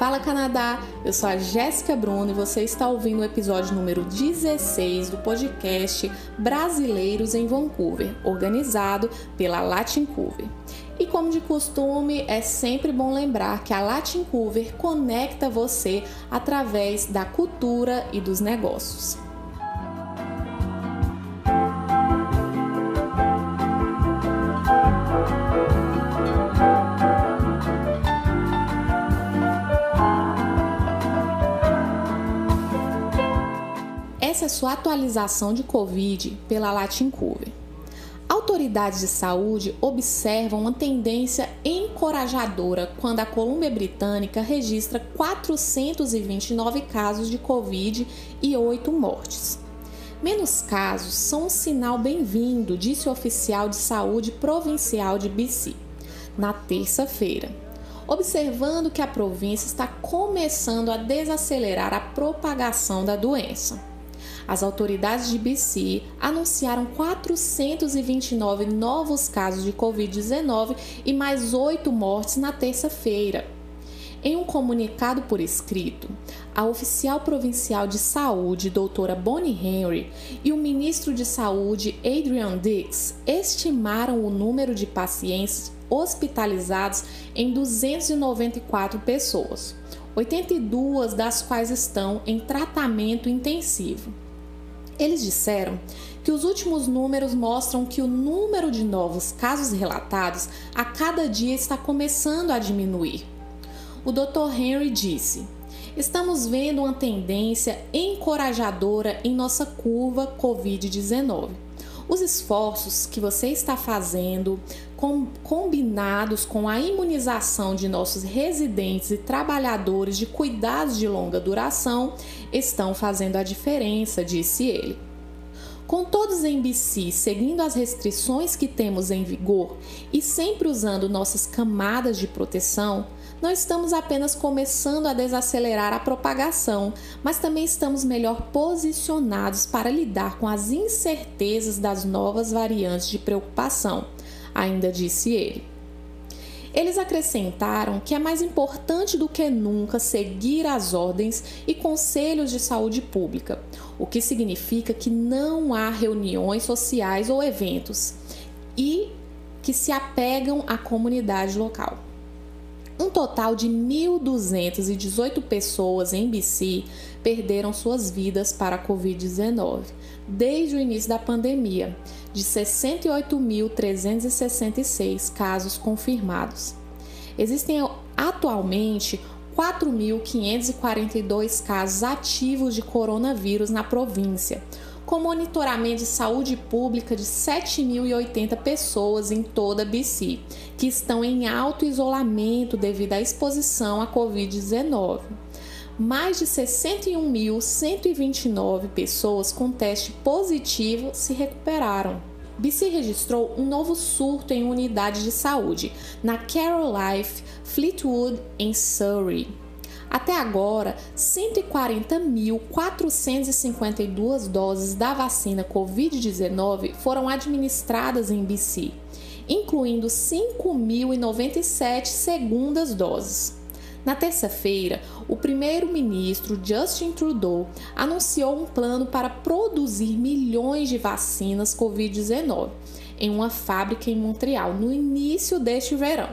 Fala Canadá, eu sou a Jéssica Bruno e você está ouvindo o episódio número 16 do podcast Brasileiros em Vancouver, organizado pela Latincover. E como de costume, é sempre bom lembrar que a Latincover conecta você através da cultura e dos negócios. Essa é sua atualização de Covid pela Latincover. Autoridades de saúde observam uma tendência encorajadora quando a Colômbia Britânica registra 429 casos de Covid e 8 mortes. Menos casos são um sinal bem-vindo, disse o oficial de saúde provincial de BC, na terça-feira, observando que a província está começando a desacelerar a propagação da doença. As autoridades de BC anunciaram 429 novos casos de Covid-19 e mais oito mortes na terça-feira. Em um comunicado por escrito, a oficial provincial de saúde, doutora Bonnie Henry, e o ministro de saúde, Adrian Dix, estimaram o número de pacientes hospitalizados em 294 pessoas, 82 das quais estão em tratamento intensivo. Eles disseram que os últimos números mostram que o número de novos casos relatados a cada dia está começando a diminuir. O Dr. Henry disse: Estamos vendo uma tendência encorajadora em nossa curva Covid-19. Os esforços que você está fazendo, com, combinados com a imunização de nossos residentes e trabalhadores de cuidados de longa duração, estão fazendo a diferença, disse ele. Com todos em BC seguindo as restrições que temos em vigor e sempre usando nossas camadas de proteção, não estamos apenas começando a desacelerar a propagação, mas também estamos melhor posicionados para lidar com as incertezas das novas variantes de preocupação, ainda disse ele. Eles acrescentaram que é mais importante do que nunca seguir as ordens e conselhos de saúde pública, o que significa que não há reuniões sociais ou eventos e que se apegam à comunidade local. Um total de 1.218 pessoas em BC perderam suas vidas para a Covid-19 desde o início da pandemia, de 68.366 casos confirmados. Existem atualmente 4.542 casos ativos de coronavírus na província, com monitoramento de saúde pública de 7.080 pessoas em toda a BC, que estão em alto isolamento devido à exposição à Covid-19. Mais de 61.129 pessoas com teste positivo se recuperaram. BC registrou um novo surto em unidade de saúde, na Carol Life Fleetwood, em Surrey. Até agora, 140.452 doses da vacina Covid-19 foram administradas em BC, incluindo 5.097 segundas doses. Na terça-feira, o primeiro-ministro Justin Trudeau anunciou um plano para produzir milhões de vacinas Covid-19 em uma fábrica em Montreal no início deste verão,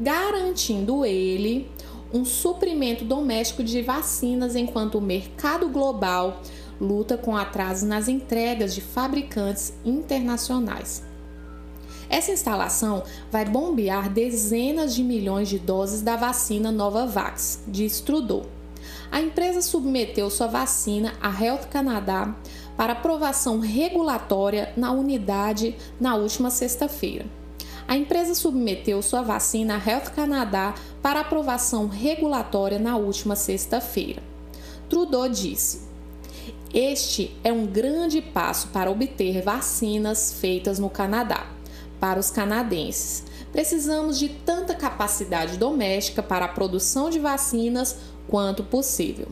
garantindo ele um suprimento doméstico de vacinas enquanto o mercado global luta com atrasos nas entregas de fabricantes internacionais. Essa instalação vai bombear dezenas de milhões de doses da vacina Novavax, diz Trudeau. A empresa submeteu sua vacina à Health Canada para aprovação regulatória na unidade na última sexta-feira a empresa submeteu sua vacina à Health Canada para aprovação regulatória na última sexta-feira. Trudeau disse: Este é um grande passo para obter vacinas feitas no Canadá. Para os canadenses, precisamos de tanta capacidade doméstica para a produção de vacinas quanto possível.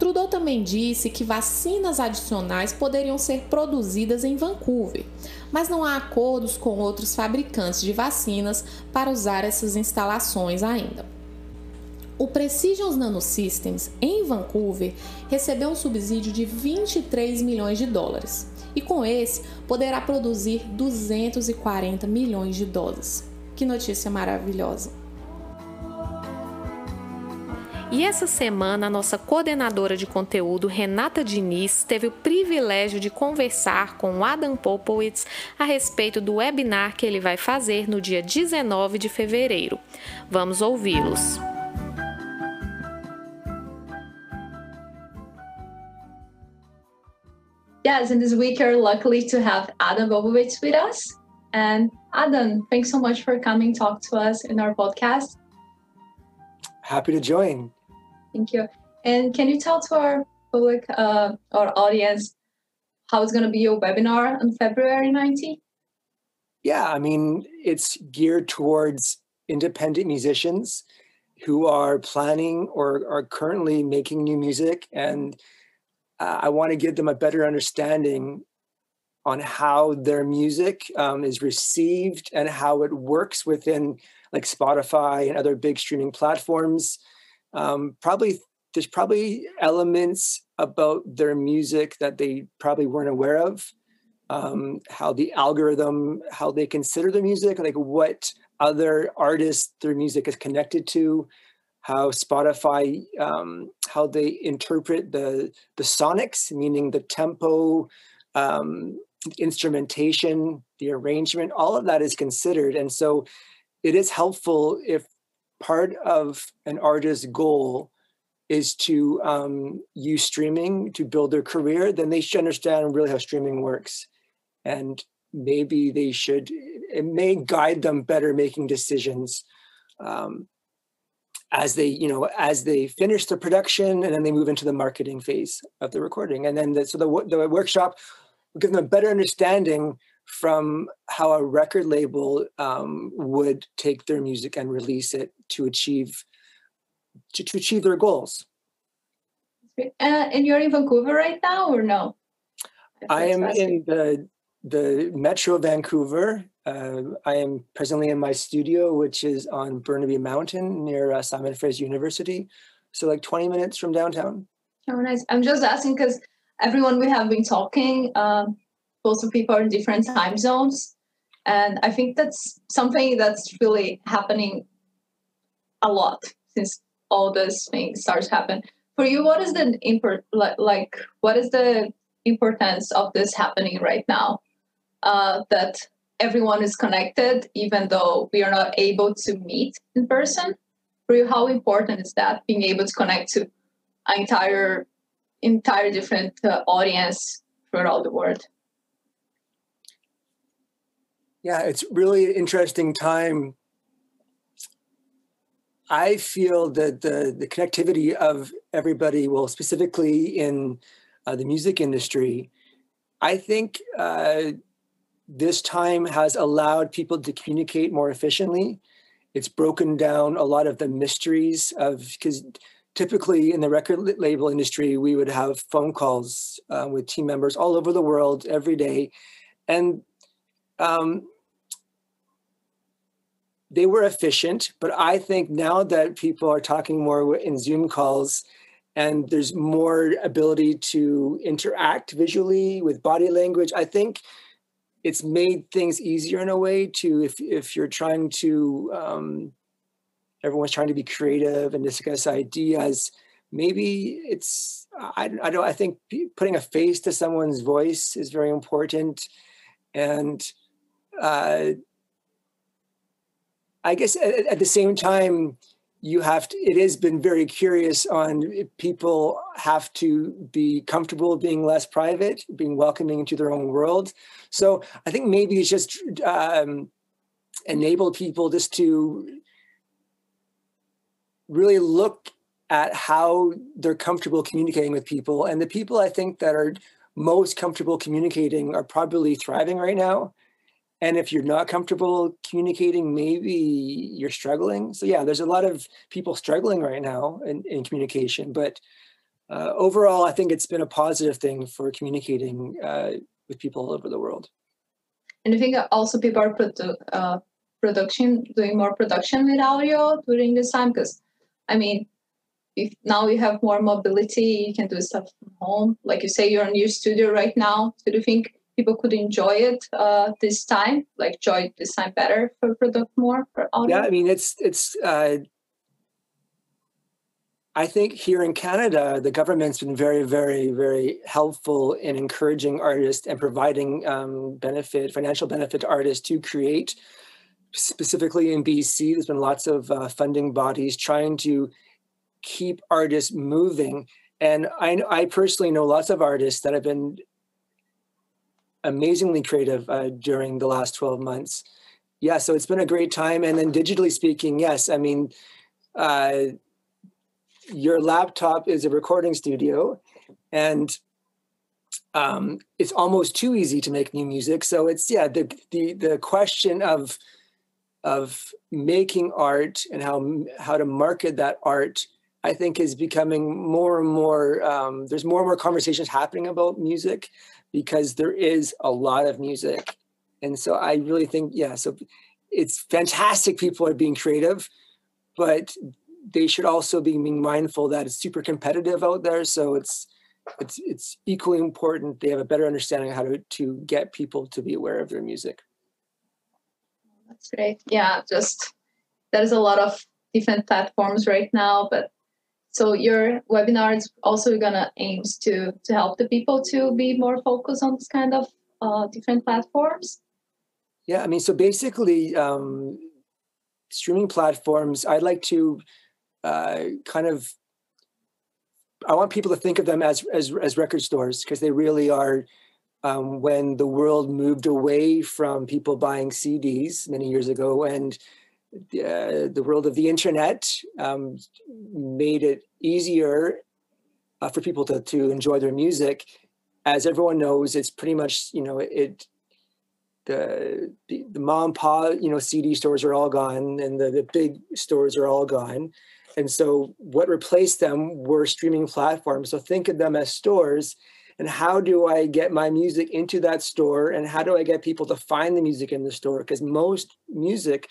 Trudeau também disse que vacinas adicionais poderiam ser produzidas em Vancouver, mas não há acordos com outros fabricantes de vacinas para usar essas instalações ainda. O Precision Nanosystems, em Vancouver, recebeu um subsídio de 23 milhões de dólares e, com esse, poderá produzir 240 milhões de doses. Que notícia maravilhosa! E essa semana, a nossa coordenadora de conteúdo, Renata Diniz, teve o privilégio de conversar com Adam Popowitz a respeito do webinar que ele vai fazer no dia 19 de fevereiro. Vamos ouvi-los. Yes, and this week we're lucky to have Adam Bobovitz with us. And Adam, thanks so much for coming talk to us in our podcast. Happy to join. Thank you. And can you tell to our public, uh, our audience, how it's going to be your webinar on February 19th? Yeah, I mean, it's geared towards independent musicians who are planning or are currently making new music. And uh, I want to give them a better understanding on how their music um, is received and how it works within like Spotify and other big streaming platforms um, probably there's probably elements about their music that they probably weren't aware of. Um, how the algorithm how they consider the music like what other artists their music is connected to. How spotify um, how they interpret the the sonics meaning the tempo um, instrumentation the arrangement all of that is considered. And so it is helpful if part of an artist's goal is to um, use streaming to build their career, then they should understand really how streaming works. And maybe they should, it may guide them better making decisions um, as they, you know, as they finish the production and then they move into the marketing phase of the recording. And then the, so the, the workshop will give them a better understanding from how a record label um, would take their music and release it to achieve to, to achieve their goals. Uh, and you're in Vancouver right now, or no? I am in the the Metro Vancouver. Uh, I am presently in my studio, which is on Burnaby Mountain near uh, Simon Fraser University, so like 20 minutes from downtown. Oh, nice. I'm just asking because everyone we have been talking, um, lots of people are in different time zones. And I think that's something that's really happening a lot since all those things start to happen. For you, what is the import like, like what is the importance of this happening right now? Uh, that everyone is connected, even though we are not able to meet in person. For you, how important is that being able to connect to an entire entire different uh, audience throughout the world? Yeah, it's really an interesting time. I feel that the, the connectivity of everybody, well, specifically in uh, the music industry, I think uh, this time has allowed people to communicate more efficiently. It's broken down a lot of the mysteries of, because typically in the record label industry, we would have phone calls uh, with team members all over the world every day. And um, they were efficient, but I think now that people are talking more in Zoom calls and there's more ability to interact visually with body language, I think it's made things easier in a way to if if you're trying to um, everyone's trying to be creative and discuss ideas maybe it's I, I don't I think putting a face to someone's voice is very important. And uh, I guess at, at, the same time, you have to, it has been very curious on people have to be comfortable being less private, being welcoming into their own world. So I think maybe it's just um, enable people just to really look at how they're comfortable communicating with people. And the people I think that are most comfortable communicating are probably thriving right now and if you're not comfortable communicating maybe you're struggling so yeah there's a lot of people struggling right now in, in communication but uh, overall i think it's been a positive thing for communicating uh, with people all over the world and i think also people are produ- uh, production doing more production with audio during this time because i mean if now you have more mobility, you can do stuff from home. Like you say, you're in your studio right now. So do you think people could enjoy it uh, this time, like enjoy this time better for product more for audio? Yeah, I mean it's it's. Uh, I think here in Canada, the government's been very, very, very helpful in encouraging artists and providing um, benefit, financial benefit to artists to create. Specifically in BC, there's been lots of uh, funding bodies trying to keep artists moving. And I, I personally know lots of artists that have been amazingly creative uh, during the last 12 months. Yeah, so it's been a great time. And then digitally speaking, yes, I mean, uh, your laptop is a recording studio and um, it's almost too easy to make new music. So it's, yeah, the, the, the question of, of making art and how, how to market that art I think is becoming more and more. Um, there's more and more conversations happening about music because there is a lot of music, and so I really think yeah. So it's fantastic. People are being creative, but they should also be being mindful that it's super competitive out there. So it's it's it's equally important they have a better understanding of how to to get people to be aware of their music. That's great. Yeah, just there's a lot of different platforms right now, but so your webinar is also gonna aims to to help the people to be more focused on this kind of uh, different platforms. Yeah, I mean, so basically, um, streaming platforms. I'd like to uh, kind of. I want people to think of them as as as record stores because they really are. Um, when the world moved away from people buying CDs many years ago and uh, the world of the internet um, made it easier uh, for people to, to enjoy their music. As everyone knows, it's pretty much, you know, it, the, the, the mom and pop, you know, CD stores are all gone and the, the big stores are all gone. And so what replaced them were streaming platforms. So think of them as stores and how do I get my music into that store and how do I get people to find the music in the store? Because most music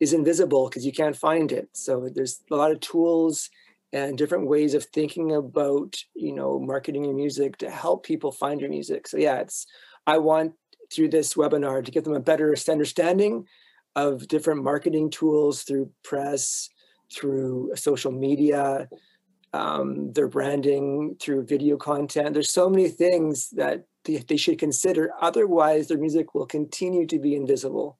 is invisible because you can't find it. So there's a lot of tools and different ways of thinking about, you know, marketing your music to help people find your music. So yeah, it's I want through this webinar to give them a better understanding of different marketing tools through press, through social media, um, their branding, through video content. There's so many things that they, they should consider. Otherwise, their music will continue to be invisible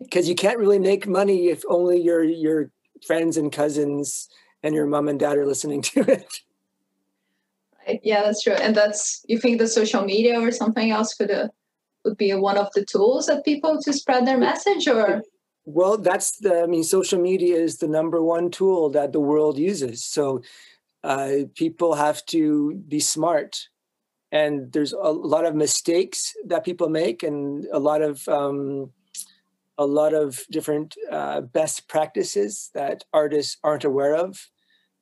because you can't really make money if only your your friends and cousins and your mom and dad are listening to it. Right. Yeah, that's true. And that's you think the social media or something else could uh, would be one of the tools that people to spread their message or well that's the i mean social media is the number one tool that the world uses so uh, people have to be smart and there's a lot of mistakes that people make and a lot of um, a lot of different uh, best practices that artists aren't aware of.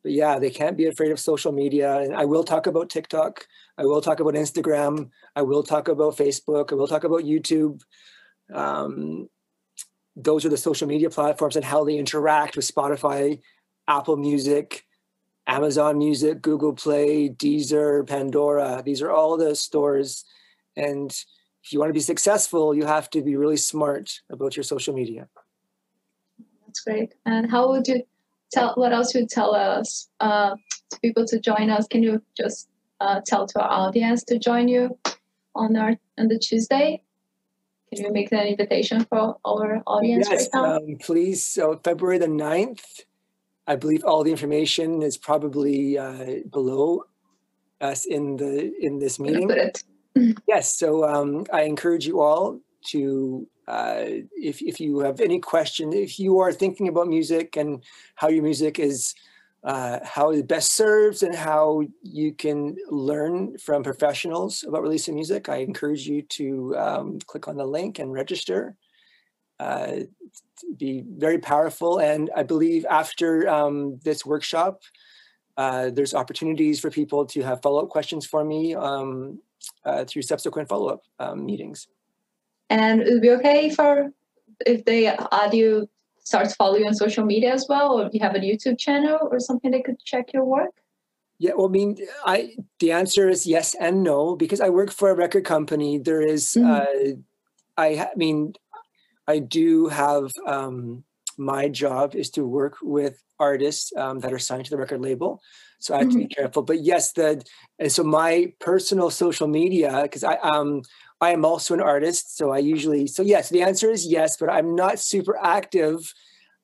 But yeah, they can't be afraid of social media. And I will talk about TikTok. I will talk about Instagram. I will talk about Facebook. I will talk about YouTube. Um, those are the social media platforms and how they interact with Spotify, Apple Music, Amazon Music, Google Play, Deezer, Pandora. These are all the stores. And if you want to be successful, you have to be really smart about your social media. That's great. And how would you tell? What else would tell us uh, to people to join us? Can you just uh, tell to our audience to join you on our on the Tuesday? Can you make that invitation for our audience yes, right now? Um, please. So February the 9th, I believe all the information is probably uh, below us in the in this meeting. Put it yes, so um, I encourage you all to, uh, if, if you have any question, if you are thinking about music and how your music is, uh, how it best serves and how you can learn from professionals about releasing music, I encourage you to um, click on the link and register. Uh, be very powerful. And I believe after um, this workshop, uh, there's opportunities for people to have follow-up questions for me um, uh, through subsequent follow-up um, meetings. And it would be okay for if they add you start following you on social media as well, or do you have a YouTube channel or something they could check your work? Yeah, well, I mean, I the answer is yes and no because I work for a record company. There is, Mhm. uh, I, I mean, I do have um, my job is to work with artists um, that are signed to the record label, so I have to be careful. But yes, the and so my personal social media because I um I am also an artist, so I usually so yes, the answer is yes, but I'm not super active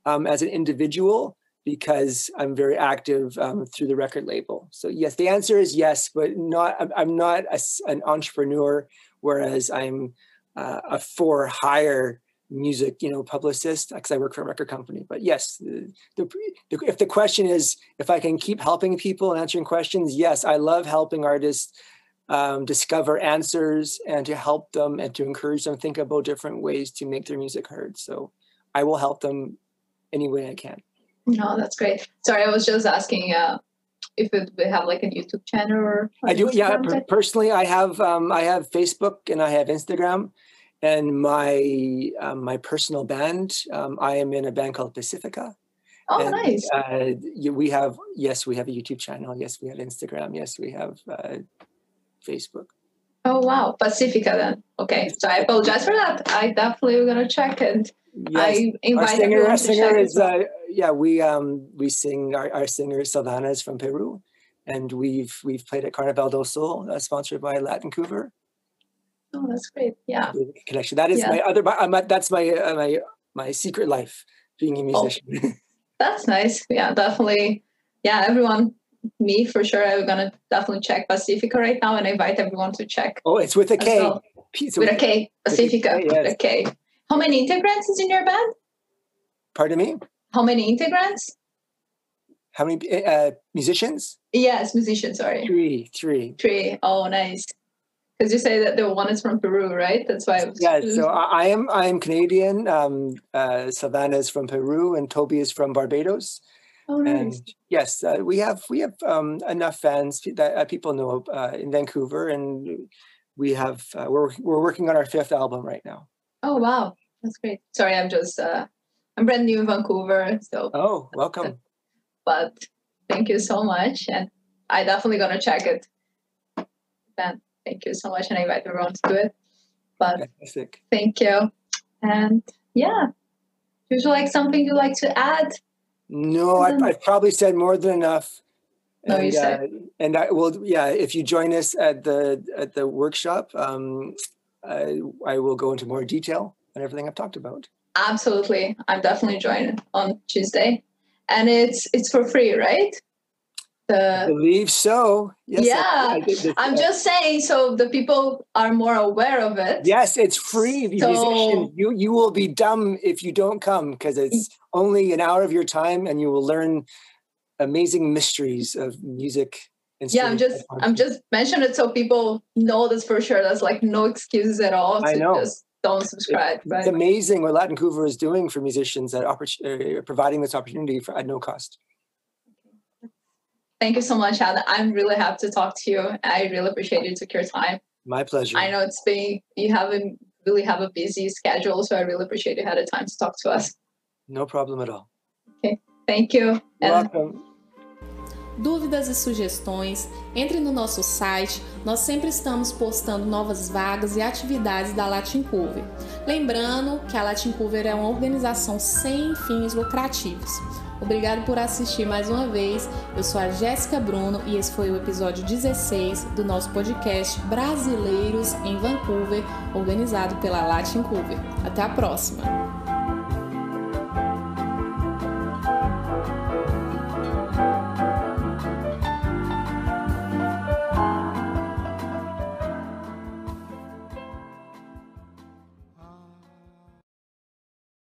um, as an individual because I'm very active um, through the record label. So yes, the answer is yes, but not. I'm, I'm not a an entrepreneur, whereas I'm uh, a for hire music, you know, publicist because I work for a record company. But yes, the, the, if the question is if I can keep helping people and answering questions, yes, I love helping artists um, discover answers and to help them and to encourage them think about different ways to make their music heard. So I will help them any way I can. No, that's great. Sorry, I was just asking uh, if it we have like a YouTube channel or. or I do. Yeah, per- personally, I have um, I have Facebook and I have Instagram, and my um, my personal band. Um, I am in a band called Pacifika. Oh, and, nice. Uh, we have yes, we have a YouTube channel. Yes, we have Instagram. Yes, we have uh, Facebook. Oh wow, Pacifika then. Okay, so I apologize for that. I definitely gonna check and Yes, I our invite singer, everyone our to singer check is uh, yeah. We um we sing. Our, our singer Savannah is from Peru, and we've we've played at Carnaval del Sol, uh, sponsored by Latin Vancouver. Oh, that's great. Yeah. connection. That is Yeah. my other. my- my- That's my uh, my my secret life, being a Oh. musician. That's nice. Yeah, definitely. Yeah, everyone, me for sure. I'm gonna definitely check Pacifika right now and invite everyone to check oh, it's with a as well. So With a with- K, with a Pacifika, with a K. How many integrants is in your band? Pardon me. How many integrants? How many uh, musicians? Yes, musicians, sorry. Three, three. Three. Oh, nice. Because you say that the one is from Peru, right? That's why I was Yeah. So I, I am I am Canadian. Um, uh, Savannah is from Peru, and Toby is from Barbados. Oh, And nice. yes, uh, we have we have um, enough fans that uh, people know uh, in Vancouver, and we have uh, we're we're working on our fifth album right now. Oh, wow. That's great. Sorry, I'm just, uh, I'm brand new in Vancouver. So, Oh, welcome. but thank you so much. And I definitely gonna check it. Then thank you so much. And I invite everyone to do it. But Fantastic. thank you. And yeah, would you like something you like to add? No, I. I've probably said more than enough. No, you and, said- uh, and I will, yeah. If you join us at the at the workshop, um, I, I will go into more detail on everything I've talked about. Absolutely. I'm definitely joining on Tuesday. And it's it's for free, right? I believe so. Yes. Yeah, I did this- I'm uh, just saying so the people are more aware of it. Yes, it's free. So- you you will be dumb if you don't come because it's only an hour of your time, and you will learn amazing mysteries of music. and Yeah, I'm just I'm just mentioning it so people know this for sure. That's like no excuses at all I know. just don't subscribe. It's Right? amazing what Latin Vancouver is doing for musicians that oppor- uh, providing this opportunity for at no cost. Thank you so much, Anna. I'm really happy to talk to you. I really appreciate you took your time. My pleasure. I know it's been you have a really have a busy schedule, so I really appreciate you had the time to talk to us. No problem at all. Thank you. You're And welcome. Dúvidas e sugestões, entre no nosso site, nós sempre estamos postando novas vagas e atividades da Latin Cover. Lembrando que a Latin Cover é uma organização sem fins lucrativos. Obrigado por assistir mais uma vez. Eu sou a Jéssica Bruno e esse foi o episódio 16 do nosso podcast Brasileiros em Vancouver, organizado pela Latin Cover. Até a próxima!